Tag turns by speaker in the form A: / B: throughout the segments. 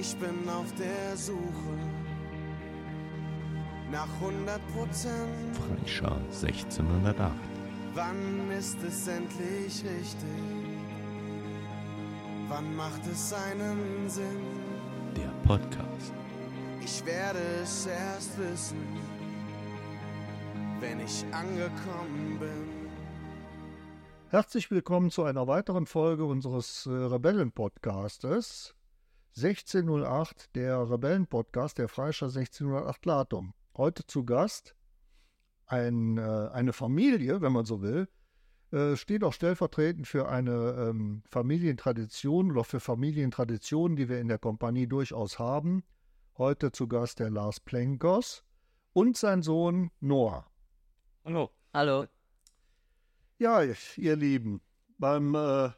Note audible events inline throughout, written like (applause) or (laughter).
A: Ich bin auf der Suche nach 100 Prozent.
B: Freischar 1608.
A: Wann ist es endlich richtig? Wann macht es einen Sinn?
B: Der Podcast.
A: Ich werde es erst wissen, wenn ich angekommen bin.
C: Herzlich willkommen zu einer weiteren Folge unseres äh, Rebellen-Podcastes. 1608, der Rebellen-Podcast, der Freischar 1608 Latum. Heute zu Gast ein, äh, eine Familie, wenn man so will, äh, steht auch stellvertretend für eine ähm, Familientradition oder für Familientraditionen, die wir in der Kompanie durchaus haben. Heute zu Gast der Lars Plenkos und sein Sohn Noah.
D: Hallo. Hallo.
C: Ja, ihr Lieben, beim äh,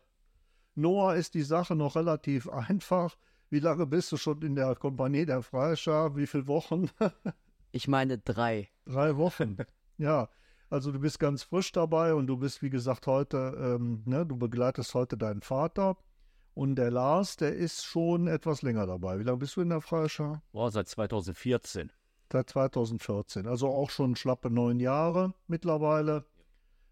C: Noah ist die Sache noch relativ einfach. Wie lange bist du schon in der Kompanie der Freischar? Wie viele Wochen? (laughs)
D: ich meine drei.
C: Drei Wochen. ja, also du bist ganz frisch dabei und du bist, wie gesagt, heute, ähm, ne, du begleitest heute deinen Vater. Und der Lars, der ist schon etwas länger dabei. Wie lange bist du in der Freischar?
D: Boah, seit 2014.
C: Seit 2014. Also auch schon schlappe neun Jahre mittlerweile.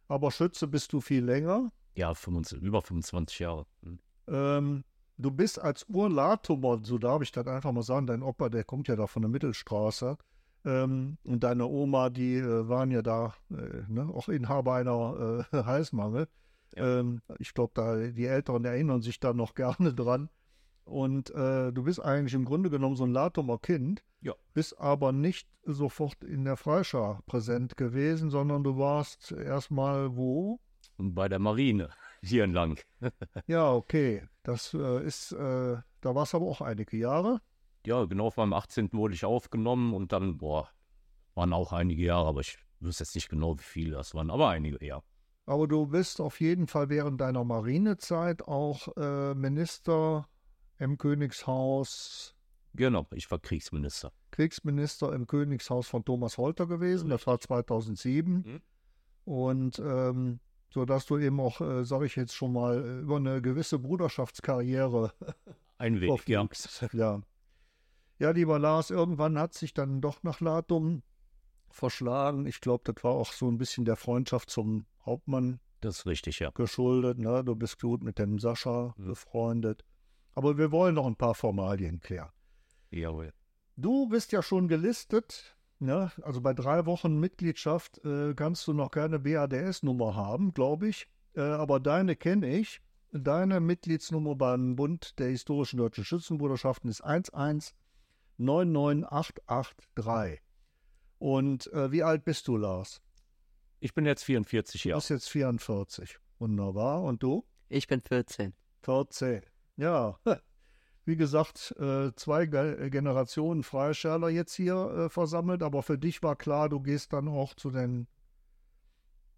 C: Aber Schütze bist du viel länger.
D: Ja, 25, über 25 Jahre. Hm.
C: Ähm, du bist als Urlatumer, so darf ich das einfach mal sagen, dein Opa, der kommt ja da von der Mittelstraße. Ähm, und deine Oma, die äh, waren ja da äh, ne, auch Inhaber einer äh, (laughs) Heißmangel. Ja. Ähm, ich glaube, da die Älteren erinnern sich da noch (laughs) gerne dran. Und äh, du bist eigentlich im Grunde genommen so ein Latumer Kind,
D: ja.
C: bist aber nicht sofort in der Freischar präsent gewesen, sondern du warst erstmal wo?
D: Bei der Marine, hier entlang. (laughs)
C: ja, okay. Das äh, ist, äh, da warst du aber auch einige Jahre.
D: Ja, genau auf meinem 18. wurde ich aufgenommen und dann, boah, waren auch einige Jahre, aber ich wüsste jetzt nicht genau, wie viele das waren, aber einige, ja.
C: Aber du bist auf jeden Fall während deiner Marinezeit auch äh, Minister im Königshaus.
D: Genau, ich war Kriegsminister.
C: Kriegsminister im Königshaus von Thomas Holter gewesen. Das war 2007. Mhm. Und ähm, so dass du eben auch, äh, sage ich jetzt schon mal, äh, über eine gewisse Bruderschaftskarriere (laughs)
D: ein Weg, ja.
C: ja. Ja, lieber Lars, irgendwann hat sich dann doch nach Latum verschlagen. Ich glaube, das war auch so ein bisschen der Freundschaft zum Hauptmann.
D: Das ist richtig, ja.
C: Geschuldet, ne? Du bist gut mit dem Sascha mhm. befreundet. Aber wir wollen noch ein paar Formalien klären.
D: Jawohl.
C: Du bist ja schon gelistet. Ne? Also bei drei Wochen Mitgliedschaft äh, kannst du noch keine BADS-Nummer haben, glaube ich. Äh, aber deine kenne ich. Deine Mitgliedsnummer beim Bund der historischen deutschen Schützenbruderschaften ist 1199883. Und äh, wie alt bist du, Lars?
D: Ich bin jetzt 44 Jahre.
C: Du bist jetzt 44. Wunderbar. Und du?
E: Ich bin 14.
C: 14. Ja, (laughs) wie gesagt, äh, zwei Generationen Freischärler jetzt hier äh, versammelt, aber für dich war klar, du gehst dann auch zu den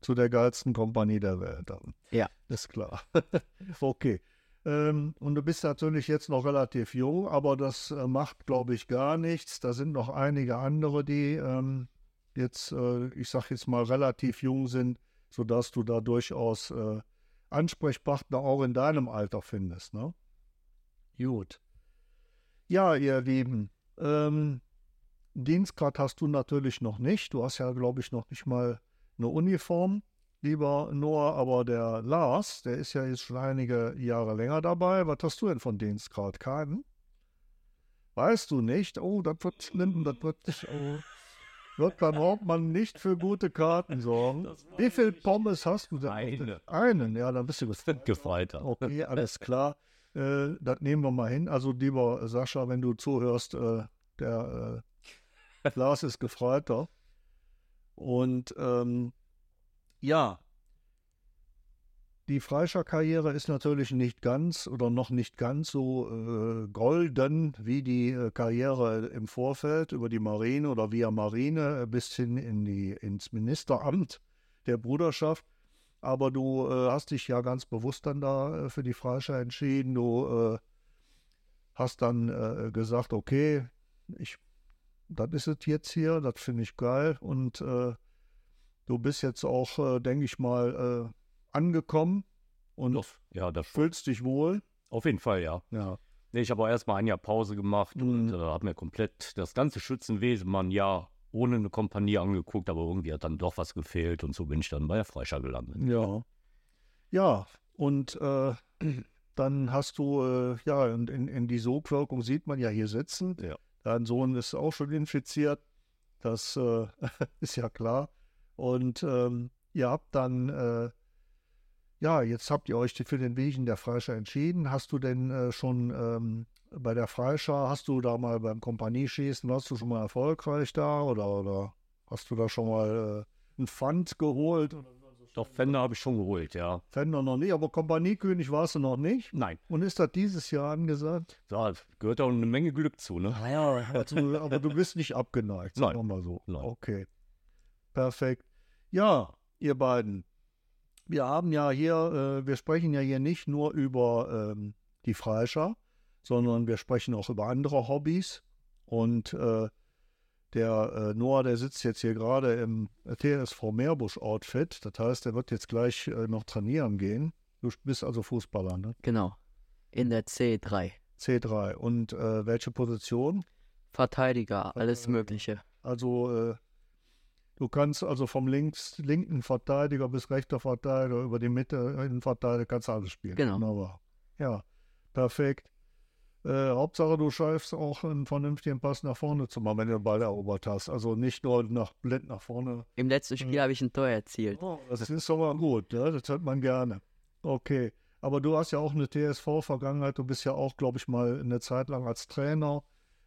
C: zu der geilsten Kompanie der Welt.
E: Ja.
C: Ist klar. (laughs) okay. Ähm, und du bist natürlich jetzt noch relativ jung, aber das äh, macht, glaube ich, gar nichts. Da sind noch einige andere, die ähm, jetzt, äh, ich sage jetzt mal, relativ jung sind, sodass du da durchaus äh, Ansprechpartner auch in deinem Alter findest. Ne? Gut. Ja, ihr Lieben, ähm, Dienstgrad hast du natürlich noch nicht. Du hast ja, glaube ich, noch nicht mal eine Uniform, lieber Noah, aber der Lars, der ist ja jetzt schon einige Jahre länger dabei. Was hast du denn von Dienstgrad? Keinen? Weißt du nicht? Oh, das wird schlimm, das wird, oh, wird beim Hauptmann nicht für gute Karten sorgen. Wie viel Pommes hast du denn?
D: Eine.
C: Einen, ja, dann bist du
D: gefreiter.
C: Okay, alles klar. Äh, das nehmen wir mal hin. Also, lieber Sascha, wenn du zuhörst, äh, der äh, (laughs) Lars ist gefreiter. Und ähm, ja, die Freischar-Karriere ist natürlich nicht ganz oder noch nicht ganz so äh, golden wie die äh, Karriere im Vorfeld über die Marine oder via Marine bis hin in die, ins Ministeramt der Bruderschaft. Aber du äh, hast dich ja ganz bewusst dann da äh, für die Freischar entschieden. Du äh, hast dann äh, gesagt, okay, ich, das ist es jetzt hier, das finde ich geil. Und äh, du bist jetzt auch, äh, denke ich mal, angekommen und
D: ja, das
C: fühlst dich wohl.
D: Auf jeden Fall, ja.
C: Ja.
D: Nee, ich habe auch erstmal ein Jahr Pause gemacht und
C: Mhm.
D: äh, habe mir komplett das ganze Schützenwesen mal ein Jahr ohne eine Kompanie angeguckt, aber irgendwie hat dann doch was gefehlt und so bin ich dann bei der Freischar gelandet.
C: Ja. Ja, und äh, (clears throat) dann hast du, äh, ja, in, in, in die Sogwirkung sieht man ja hier sitzen.
D: Ja.
C: Dein Sohn ist auch schon infiziert. Das äh, (laughs) ist ja klar. Und ähm, ihr habt dann, äh, ja, jetzt habt ihr euch für den Wegen der Freischar entschieden. Hast du denn äh, schon ähm, bei der Freischar, hast du da mal beim Kompanieschießen, warst du schon mal erfolgreich da oder, oder hast du da schon mal äh, ein Pfand geholt?
D: Doch Fender habe ich schon geholt, ja.
C: Fender noch nicht, aber Kompaniekönig warst du noch nicht.
D: Nein,
C: Und ist das dieses Jahr angesagt?
D: da gehört auch eine Menge Glück zu, ne?
C: Also, aber du bist nicht abgeneigt, sagen wir
D: Nein.
C: mal so.
D: Nein.
C: Okay. Perfekt. Ja, ihr beiden. Wir haben ja hier, äh, wir sprechen ja hier nicht nur über ähm, die Freischar, sondern wir sprechen auch über andere Hobbys. Und äh, der äh, Noah, der sitzt jetzt hier gerade im TSV Meerbusch-Outfit. Das heißt, er wird jetzt gleich äh, noch trainieren gehen. Du bist also Fußballer, ne?
E: Genau. In der C3.
C: C3. Und äh, welche Position?
E: Verteidiger, alles. Mögliche.
C: Also äh, du kannst also vom links, linken Verteidiger bis rechter Verteidiger über die Mitte, Innenverteidiger, kannst alles spielen.
E: Genau.
C: Wunderbar. Ja, perfekt. Äh, Hauptsache, du schaffst auch einen vernünftigen Pass nach vorne zu machen, wenn du den Ball erobert hast. Also nicht nur nach blind nach vorne.
E: Im letzten Spiel habe ich ein Tor erzielt.
C: Oh, das ist aber gut, ne? das hört man gerne. Okay, aber du hast ja auch eine TSV-Vergangenheit. Du bist ja auch, glaube ich, mal eine Zeit lang als Trainer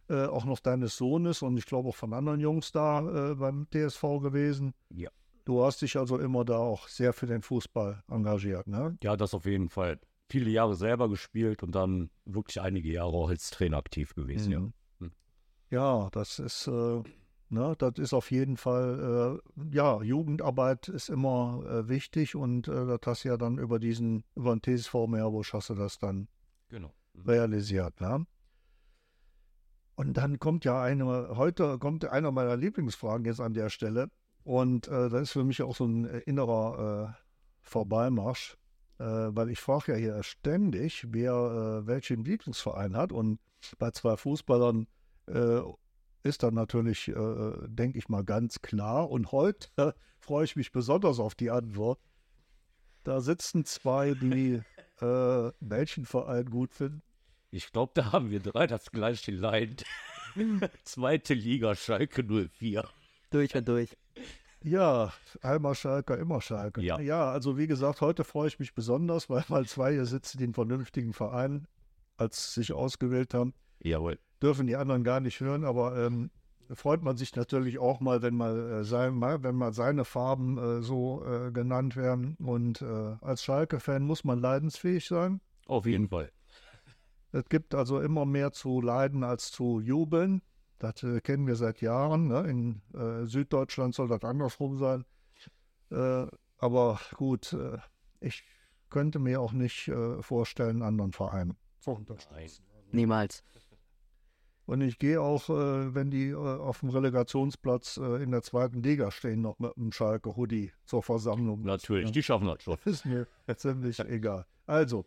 C: äh, auch noch deines Sohnes und ich glaube auch von anderen Jungs da äh, beim TSV gewesen.
D: Ja.
C: Du hast dich also immer da auch sehr für den Fußball engagiert, ne?
D: Ja, das auf jeden Fall. Viele Jahre selber gespielt und dann wirklich einige Jahre auch als Trainer aktiv gewesen, ja.
C: Mhm.
D: Hm.
C: Ja, das ist, äh, ne, das ist auf jeden Fall, äh, ja, Jugendarbeit ist immer äh, wichtig und äh, das hast du ja dann über diesen, über den TSV Meerbusch hast du das dann
D: Genau. Mhm.
C: realisiert. Ne? Und dann kommt ja eine, heute kommt einer meiner Lieblingsfragen jetzt an der Stelle. Und äh, das ist für mich auch so ein äh, innerer äh, Vorbeimarsch, äh, weil ich frage ja hier ständig, wer äh, welchen Lieblingsverein hat. Und bei zwei Fußballern äh, ist dann natürlich, denke ich mal, ganz klar. Und heute (laughs) freue ich mich besonders auf die Antwort. Da sitzen zwei, die welchen Verein gut finden.
D: Ich glaube, da haben wir drei das gleiche Leid. (laughs) Zweite Liga, Schalke 04.
E: Durch und durch.
C: Ja, einmal Schalke, immer Schalke.
D: Ja.
C: ja, also wie gesagt, heute freue ich mich besonders, weil mal zwei hier sitzen, die einen vernünftigen Verein als sich ausgewählt haben.
D: Jawohl.
C: Dürfen die anderen gar nicht hören, aber ähm, freut man sich natürlich auch mal, wenn mal, äh, sein, mal, wenn mal seine Farben äh, so äh, genannt werden. Und äh, als Schalke-Fan muss man leidensfähig sein.
D: Auf jeden Fall.
C: Es gibt also immer mehr zu leiden als zu jubeln. Das äh, kennen wir seit Jahren. Ne? In äh, Süddeutschland soll das andersrum sein. Äh, aber gut, äh, ich könnte mir auch nicht äh, vorstellen, einen anderen Verein zu unterstützen.
D: Nein.
E: Niemals.
C: Und ich gehe auch, äh, wenn die äh, auf dem Relegationsplatz äh, in der zweiten Liga stehen, noch mit einem Schalke-Hoodie zur Versammlung.
D: Natürlich,
C: Ja.
D: die schaffen das schon. (laughs)
C: ist mir ziemlich egal. Also,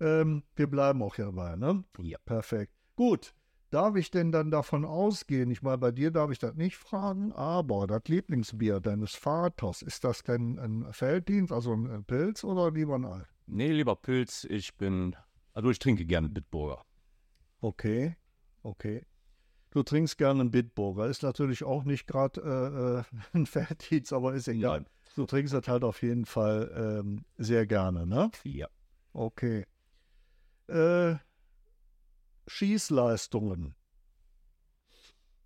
C: ähm, wir bleiben auch hierbei, ne?
D: Ja.
C: Perfekt. Gut. Darf ich denn dann davon ausgehen? Ich meine, bei dir darf ich das nicht fragen, aber das Lieblingsbier deines Vaters, ist das denn ein Felddienst, also ein ein Pilz oder lieber ein Alt?
D: Nee, lieber Pilz, ich bin. Also ich trinke gerne Bitburger.
C: Okay, okay. Du trinkst gerne einen Bitburger. Ist natürlich auch nicht gerade äh, äh, (laughs) ein Felddienst, aber ist egal.
D: Nein.
C: Du trinkst das halt auf jeden Fall ähm, sehr gerne, ne?
D: Ja.
C: Okay. Äh, Schießleistungen.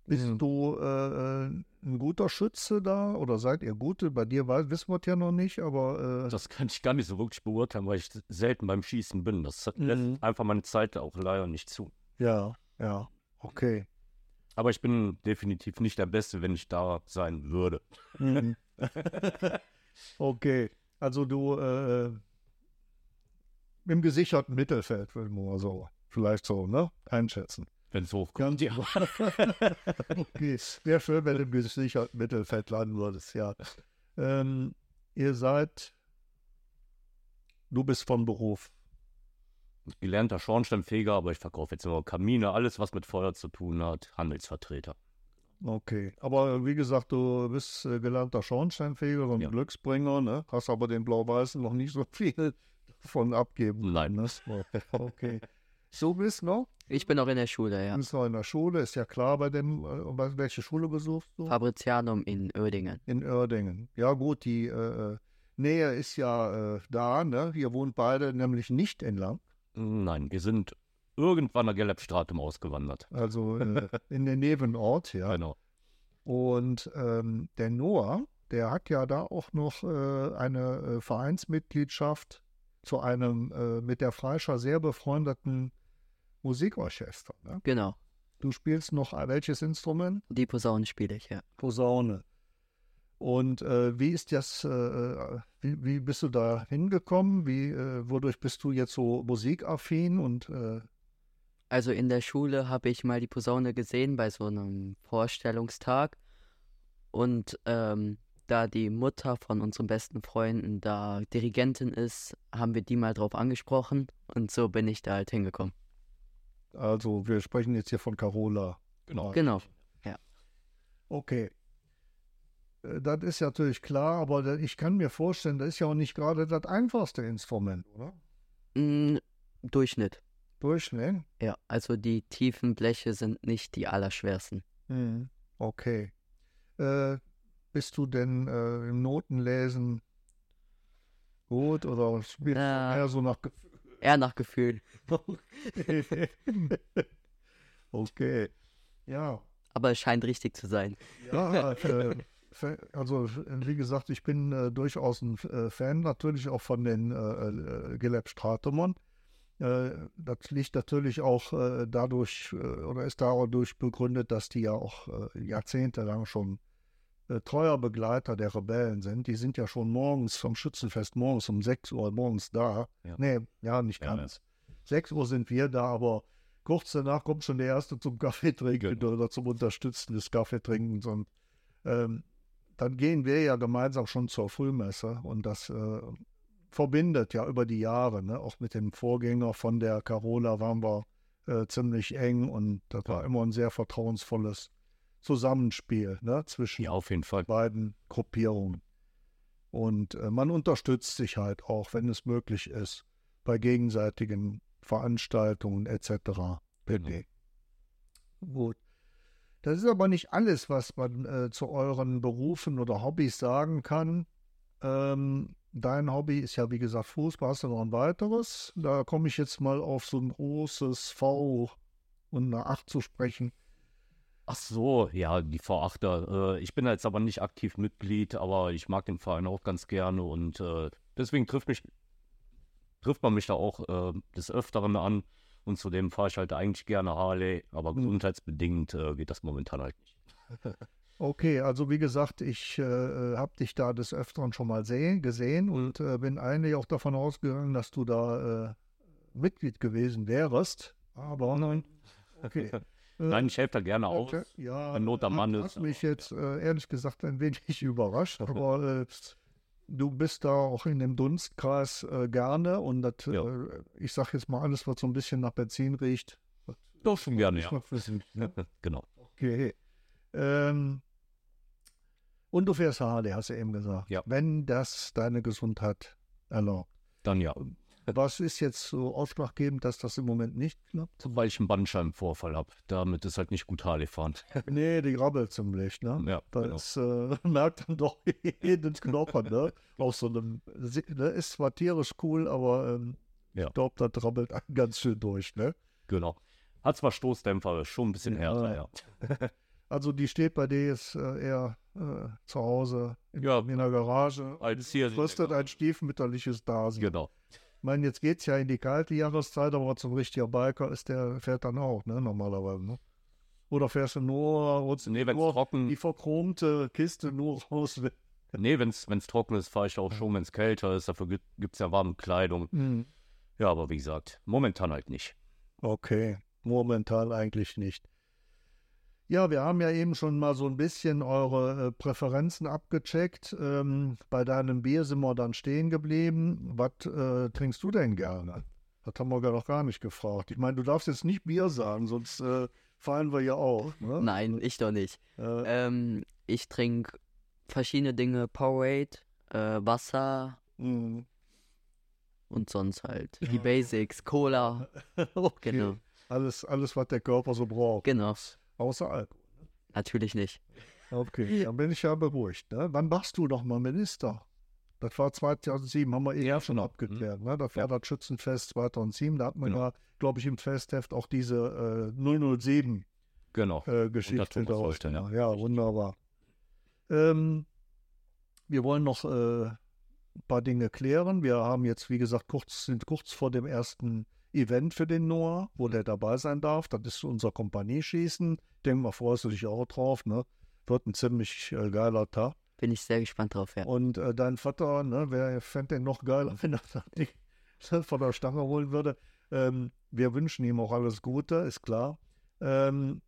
C: Bist
E: Mhm.
C: du äh, äh, ein guter Schütze da oder seid ihr gute? Bei dir weiß, wissen wir es ja noch nicht, aber äh,
D: Das kann ich gar nicht so wirklich beurteilen, weil ich selten beim Schießen bin. Das
C: Mhm.
D: lässt einfach meine Zeit auch leider nicht zu.
C: ja, ja, okay.
D: Aber ich bin definitiv nicht der Beste, wenn ich da sein würde.
C: Mhm. (laughs) (laughs) okay, also du äh, im gesicherten Mittelfeld, würden wir mal so, vielleicht so, ne? Einschätzen.
D: Wenn es hochkommt.
C: Ganz (laughs) okay, wäre schön, wenn du im gesicherten Mittelfeld landen würdest, ja. Ähm, ihr seid, du bist von Beruf
D: gelernter Schornsteinfeger, aber ich verkaufe jetzt nur Kamine, alles, was mit Feuer zu tun hat, Handelsvertreter.
C: Okay, aber wie gesagt, du bist äh, gelernter Schornsteinfeger und
D: Ja.
C: Glücksbringer, ne? hast aber den Blau-Weißen noch nicht so viel davon abgeben.
D: Nein.
C: Ne? (laughs) Okay. So bist noch?
E: Ich bin noch in der Schule, ja.
C: Du bist noch in der Schule, ist ja klar bei dem, äh, welche Schule besuchst du?
E: Fabricianum in Oerdingen.
C: In Oerdingen. Ja gut, die äh, äh, Nähe ist ja äh, da, ne? Ihr wohnt beide nämlich nicht in Lang,
D: Nein, wir sind irgendwann nach Gelbstratum ausgewandert.
C: also äh, (laughs) in den Nebenort, ja.
D: Genau.
C: Und ähm, der Noah, der hat ja da auch noch äh, eine äh, Vereinsmitgliedschaft zu einem äh, mit der Freischer sehr befreundeten Musikorchester. Ne?
E: Genau.
C: Du spielst noch äh, welches Instrument?
E: Die Posaune spiele ich, ja.
C: Posaune. Und äh, wie ist das, äh, äh, wie, wie bist du da hingekommen? Wie, äh, wodurch bist du jetzt so musikaffin und äh,
E: Also in der Schule habe ich mal die Posaune gesehen bei so einem Vorstellungstag. Und ähm, da die Mutter von unseren besten Freunden da Dirigentin ist, haben wir die mal drauf angesprochen. Und so bin ich da halt hingekommen.
C: also wir sprechen jetzt hier von Carola.
D: Genau.
E: Genau.
C: Okay. Äh, Das ist ja natürlich klar, aber ich kann mir vorstellen, das ist ja auch nicht gerade das einfachste Instrument, oder?
E: Mm, Durchschnitt.
C: Durchschnitt?
E: Ja, also die tiefen Bleche sind nicht die allerschwersten.
C: Mhm. Okay. Äh, bist du denn äh, im Notenlesen gut oder spielst
E: Ja.
C: eher so nach
E: Eher nach Gefühl.
C: Gefühl? (laughs) okay. Ja.
E: Aber es scheint richtig zu sein.
C: Ja, äh, fa- also äh, wie gesagt, ich bin äh, durchaus ein äh, Fan natürlich auch von den äh, äh, Geleb Stratemon. Äh, das liegt natürlich auch äh, dadurch äh, oder ist dadurch begründet, dass die ja auch äh, jahrzehntelang schon äh, treuer Begleiter der Rebellen sind. Die sind ja schon morgens vom Schützenfest morgens um 6 Uhr morgens da.
D: Ja.
C: Nee, ja, nicht
D: Ja,
C: ganz. 6 Uhr sind wir da, aber kurz danach kommt schon der Erste zum Kaffee trinken
D: Genau.
C: oder zum Unterstützen des Kaffeetrinkens. Und ähm, dann gehen wir ja gemeinsam schon zur Frühmesse und das äh, verbindet ja über die Jahre. Ne? Auch mit dem Vorgänger von der Carola waren wir äh, ziemlich eng und das war immer ein sehr vertrauensvolles Zusammenspiel ne? zwischen
D: Ja,
C: beiden Gruppierungen. Und äh, man unterstützt sich halt auch, wenn es möglich ist, bei gegenseitigen Veranstaltungen etc. pp. Gut. Das ist aber nicht alles, was man äh, zu euren Berufen oder Hobbys sagen kann. Ähm, dein Hobby ist ja, wie gesagt, Fußball. Hast du noch ein weiteres? Da komme ich jetzt mal auf so ein großes V und eine 8 zu sprechen.
D: Ach so, ja, die V8er. Äh, ich bin jetzt aber nicht aktiv Mitglied, aber ich mag den Verein auch ganz gerne und äh, deswegen trifft mich, trifft man mich da auch äh, des Öfteren an. Und zudem fahre ich halt eigentlich gerne Harley, aber
C: Mhm.
D: gesundheitsbedingt äh, geht das momentan halt nicht. (laughs)
C: Okay, also wie gesagt, ich äh, habe dich da des Öfteren schon mal sehen, gesehen und äh, bin eigentlich auch davon ausgegangen, dass du da äh, Mitglied gewesen wärst. Aber nein. Okay. (laughs) Äh,
D: Nein, ich helfe da gerne aus.
C: okay, Ja,
D: wenn Not am Mann
C: hat,
D: ist,
C: Hat mich jetzt äh, ehrlich gesagt ein wenig (laughs) überrascht, aber äh, du bist da auch in dem Dunstkreis äh, gerne und
D: Ja.
C: äh, ich sag jetzt mal alles, was so ein bisschen nach Benzin riecht.
D: Doch schon gerne, ja.
C: flüssig, ne? (laughs)
D: genau.
C: Okay. Ähm, und du fährst Harley, hast du eben gesagt.
D: Ja.
C: Wenn das deine Gesundheit erlaubt.
D: Dann ja.
C: Was ist jetzt so ausschlaggebend, dass das im Moment nicht klappt?
D: Weil ich einen Bandscheibenvorfall habe. Damit ist halt nicht gut Harley fahren. (laughs) (laughs)
C: Nee, die grabbelt ziemlich, ne?
D: Ja, genau.
C: Das äh, (laughs) merkt dann doch jeden Knochen, ne? Aus so einem, ne? ist zwar tierisch cool, aber ähm,
D: Ja.
C: ich glaube, da trabbelt einen ganz schön durch, ne?
D: Genau. Hat zwar Stoßdämpfer, schon ein bisschen
C: Ja.
D: härter, ja.
C: Also die steht bei dir jetzt äh, eher äh, zu Hause in,
D: Ja.
C: in der Garage.
D: Als hier
C: Fristet ein stiefmütterliches Dasein.
D: Genau.
C: Ich meine, jetzt geht es ja in die kalte Jahreszeit, aber so ein richtiger Biker ist, der fährt dann auch, ne, normalerweise. Ne? Oder fährst du nur,
D: Nee,
C: nur
D: trocken-
C: die verchromte Kiste nur raus? (laughs)
D: Nee, wenn es trocken ist, fahre ich auch schon, wenn es kälter ist. Dafür gibt es ja warme Kleidung.
C: Hm.
D: Ja, aber wie gesagt, momentan halt nicht.
C: Okay, momentan eigentlich nicht. Ja, wir haben ja eben schon mal so ein bisschen eure äh, Präferenzen abgecheckt. Ähm, bei deinem Bier sind wir dann stehen geblieben. Was äh, trinkst du denn gerne? Das haben wir gar noch gar nicht gefragt. Ich meine, du darfst jetzt nicht Bier sagen, sonst äh, fallen wir ja auch. Ne?
E: Nein, ich doch nicht.
C: Äh,
E: Ähm, ich trinke verschiedene Dinge, Powerade, äh, Wasser
C: mh.
E: und sonst halt die Basics, Cola. (laughs)
C: okay.
E: Genau,
C: Alles, alles, was der Körper so braucht.
E: genau.
C: Außer Alkohol.
E: Natürlich nicht.
C: Okay, dann bin ich ja beruhigt. Ne? Wann warst du noch mal Minister? Das war 2007, haben wir eben
D: Ja,
C: schon
D: genau.
C: abgeklärt. Ne? Das war
D: Ja.
C: das Schützenfest 2007. Da hat man
D: Genau.
C: ja, glaube ich, im Festheft auch diese äh, 007
D: Genau.
C: äh, Geschichte.
D: Holstein, ja.
C: ja. wunderbar. Ähm, wir wollen noch äh, ein paar Dinge klären. Wir haben jetzt, wie gesagt, kurz, sind kurz vor dem ersten Event für den Noah, wo der dabei sein darf. Das ist unser Kompanieschießen. Denken wir, freust du dich auch drauf. Ne? Wird ein ziemlich äh, geiler Tag.
E: Bin ich sehr gespannt drauf, ja.
C: Und äh, dein Vater, ne, wer fände den noch geiler, (laughs) wenn er das nicht von der Stange holen würde. Ähm, wir wünschen ihm auch alles Gute, ist klar. Ähm,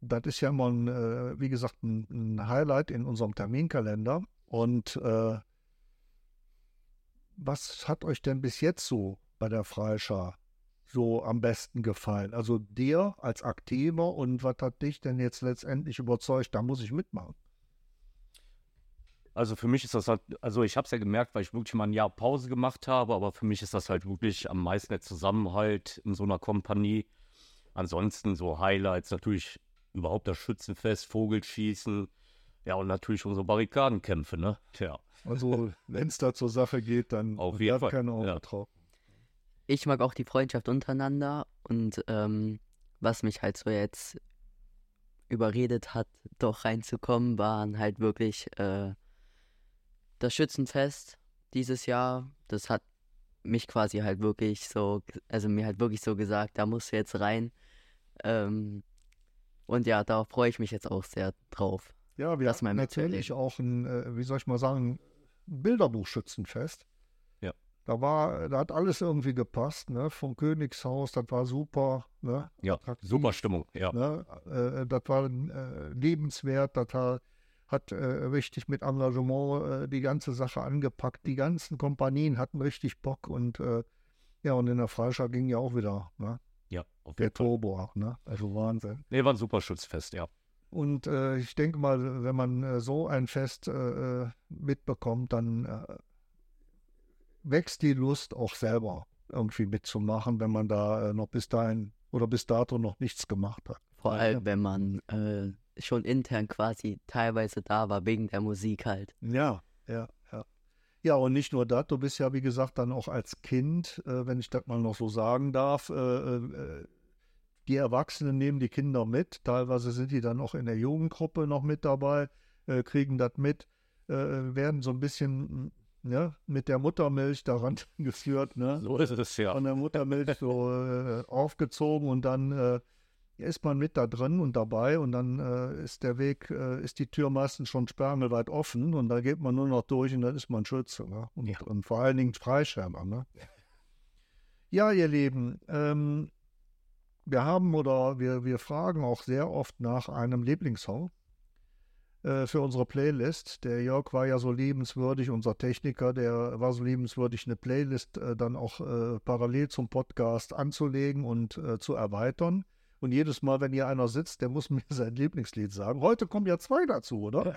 C: das ist ja immer, ein, äh, wie gesagt, ein, ein Highlight in unserem Terminkalender. Und äh, was hat euch denn bis jetzt so bei der Freischar so am besten gefallen? Also dir als Aktiver und was hat dich denn jetzt letztendlich überzeugt, da muss ich mitmachen?
D: Also für mich ist das halt, also ich habe es ja gemerkt, weil ich wirklich mal ein Jahr Pause gemacht habe, aber für mich ist das halt wirklich am meisten der Zusammenhalt in so einer Kompanie. Ansonsten so Highlights natürlich überhaupt das Schützenfest, Vogelschießen, ja und natürlich unsere Barrikadenkämpfe, ne? (laughs) Tja.
C: Also, wenn es da zur Sache geht, dann
D: Auf jeden Fall,
C: keiner
D: ja.
C: Auge
E: Ich mag auch die Freundschaft untereinander und ähm, was mich halt so jetzt überredet hat, doch reinzukommen, waren halt wirklich äh, das Schützenfest dieses Jahr. Das hat mich quasi halt wirklich so, also mir halt wirklich so gesagt, da musst du jetzt rein. Ähm, und ja, da freue ich mich jetzt auch sehr drauf.
C: Ja, wir
E: mal
C: natürlich auch ein, äh, wie soll ich mal sagen, ein Bilderbuchschützenfest. Da war, da hat alles irgendwie gepasst, ne? Vom Königshaus, das war super, ne?
D: Ja,
C: Attraktiv,
D: super Stimmung, ja.
C: Ne? Äh, das war äh, lebenswert, das hat, hat äh, richtig mit Engagement äh, die ganze Sache angepackt. Die ganzen Kompanien hatten richtig Bock und äh, ja, und in der Freischau ging ja auch wieder, ne?
D: Ja, auf
C: Der
D: jeden Fall.
C: Turbo auch, ne? Also Wahnsinn.
D: Nee, war ein super Schützenfest, ja.
C: Und äh, ich denke mal, wenn man äh, so ein Fest äh, äh, mitbekommt, dann wächst die Lust auch selber irgendwie mitzumachen, wenn man da äh, noch bis dahin oder bis dato noch nichts gemacht hat.
E: Vor allem, wenn man äh, schon intern quasi teilweise da war, wegen der Musik halt.
C: Ja, ja, ja. Ja, und nicht nur das, du bist ja, wie gesagt, dann auch als Kind, äh, wenn ich das mal noch so sagen darf, äh, äh, die Erwachsenen nehmen die Kinder mit. Teilweise sind die dann auch in der Jugendgruppe noch mit dabei, äh, kriegen das mit, werden so ein bisschen ja, mit der Muttermilch daran (laughs) geführt, ne?
D: So ist es, ja.
C: von der Muttermilch so äh, aufgezogen und dann äh, ist man mit da drin und dabei und dann äh, ist der Weg, äh, ist die Tür meistens schon sperrangelweit offen und da geht man nur noch durch und dann ist man Schütze. Ne? Und,
D: Ja.
C: und vor allen Dingen Freischärmer. Ne? Ja, ihr Lieben, ähm, wir haben oder wir, wir fragen auch sehr oft nach einem Lieblingssong äh, für unsere Playlist. Der Jörg war ja so liebenswürdig, unser Techniker, der war so liebenswürdig, eine Playlist äh, dann auch äh, parallel zum Podcast anzulegen und äh, zu erweitern. Und jedes Mal, wenn hier einer sitzt, der muss (laughs) mir sein Lieblingslied sagen. Heute kommen ja zwei dazu, oder?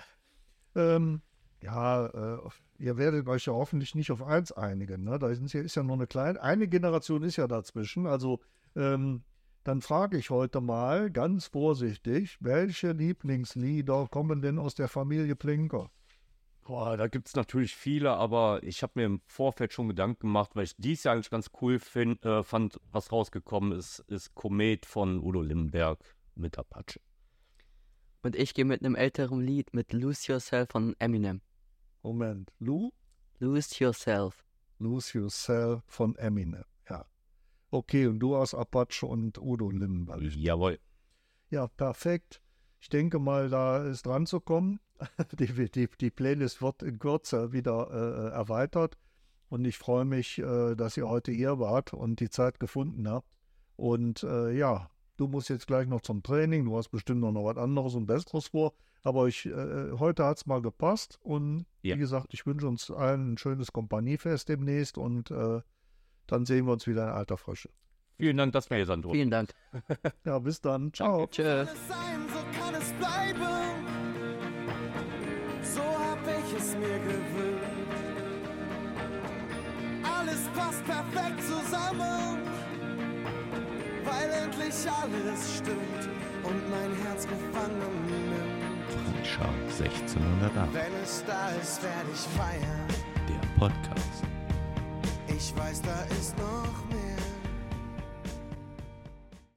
C: Ähm, ja, äh, ihr werdet euch ja hoffentlich nicht auf eins einigen. Ne? Da ist ja, ist ja noch eine kleine, eine Generation ist ja dazwischen. Also ähm, dann frage ich heute mal ganz vorsichtig, welche Lieblingslieder kommen denn aus der Familie Plinker?
D: Boah, da gibt es natürlich viele, aber ich habe mir im Vorfeld schon Gedanken gemacht, weil ich dies Jahr eigentlich ganz cool find, äh, fand, was rausgekommen ist, ist Komet von Udo Lindenberg mit Apache.
E: Und ich gehe mit einem älteren Lied mit Lose Yourself von Eminem.
C: Moment, Lou?
E: Lose Yourself.
C: Lose Yourself von Eminem. Okay, und du hast Apache und Udo Lindenberg.
D: Jawohl.
C: Ja, perfekt. Ich denke mal, da ist dran zu kommen. (laughs) Die, die, die Playlist wird in Kürze wieder äh, erweitert. Und ich freue mich, äh, dass ihr heute hier wart und die Zeit gefunden habt. Und äh, ja, du musst jetzt gleich noch zum Training. Du hast bestimmt noch was anderes und Besseres vor. Aber ich, äh, heute hat es mal gepasst. Und
D: Ja.
C: wie gesagt, ich wünsche uns allen ein schönes Kompaniefest demnächst. Und äh, dann sehen wir uns wieder in alter Frische.
D: Vielen Dank, dass wir hier sind.
E: Vielen Dank. (laughs)
C: Ja, bis dann. Ciao.
A: Es sein, so kann es bleiben. So hab ich es mir gewöhnt. Alles passt perfekt zusammen, weil endlich alles stimmt und mein Herz gefangen nimmt.
B: Frischer 1608.
A: Wenn es da ist, werde ich feiern.
B: Der Podcast.
A: Ich weiß, da ist noch mehr.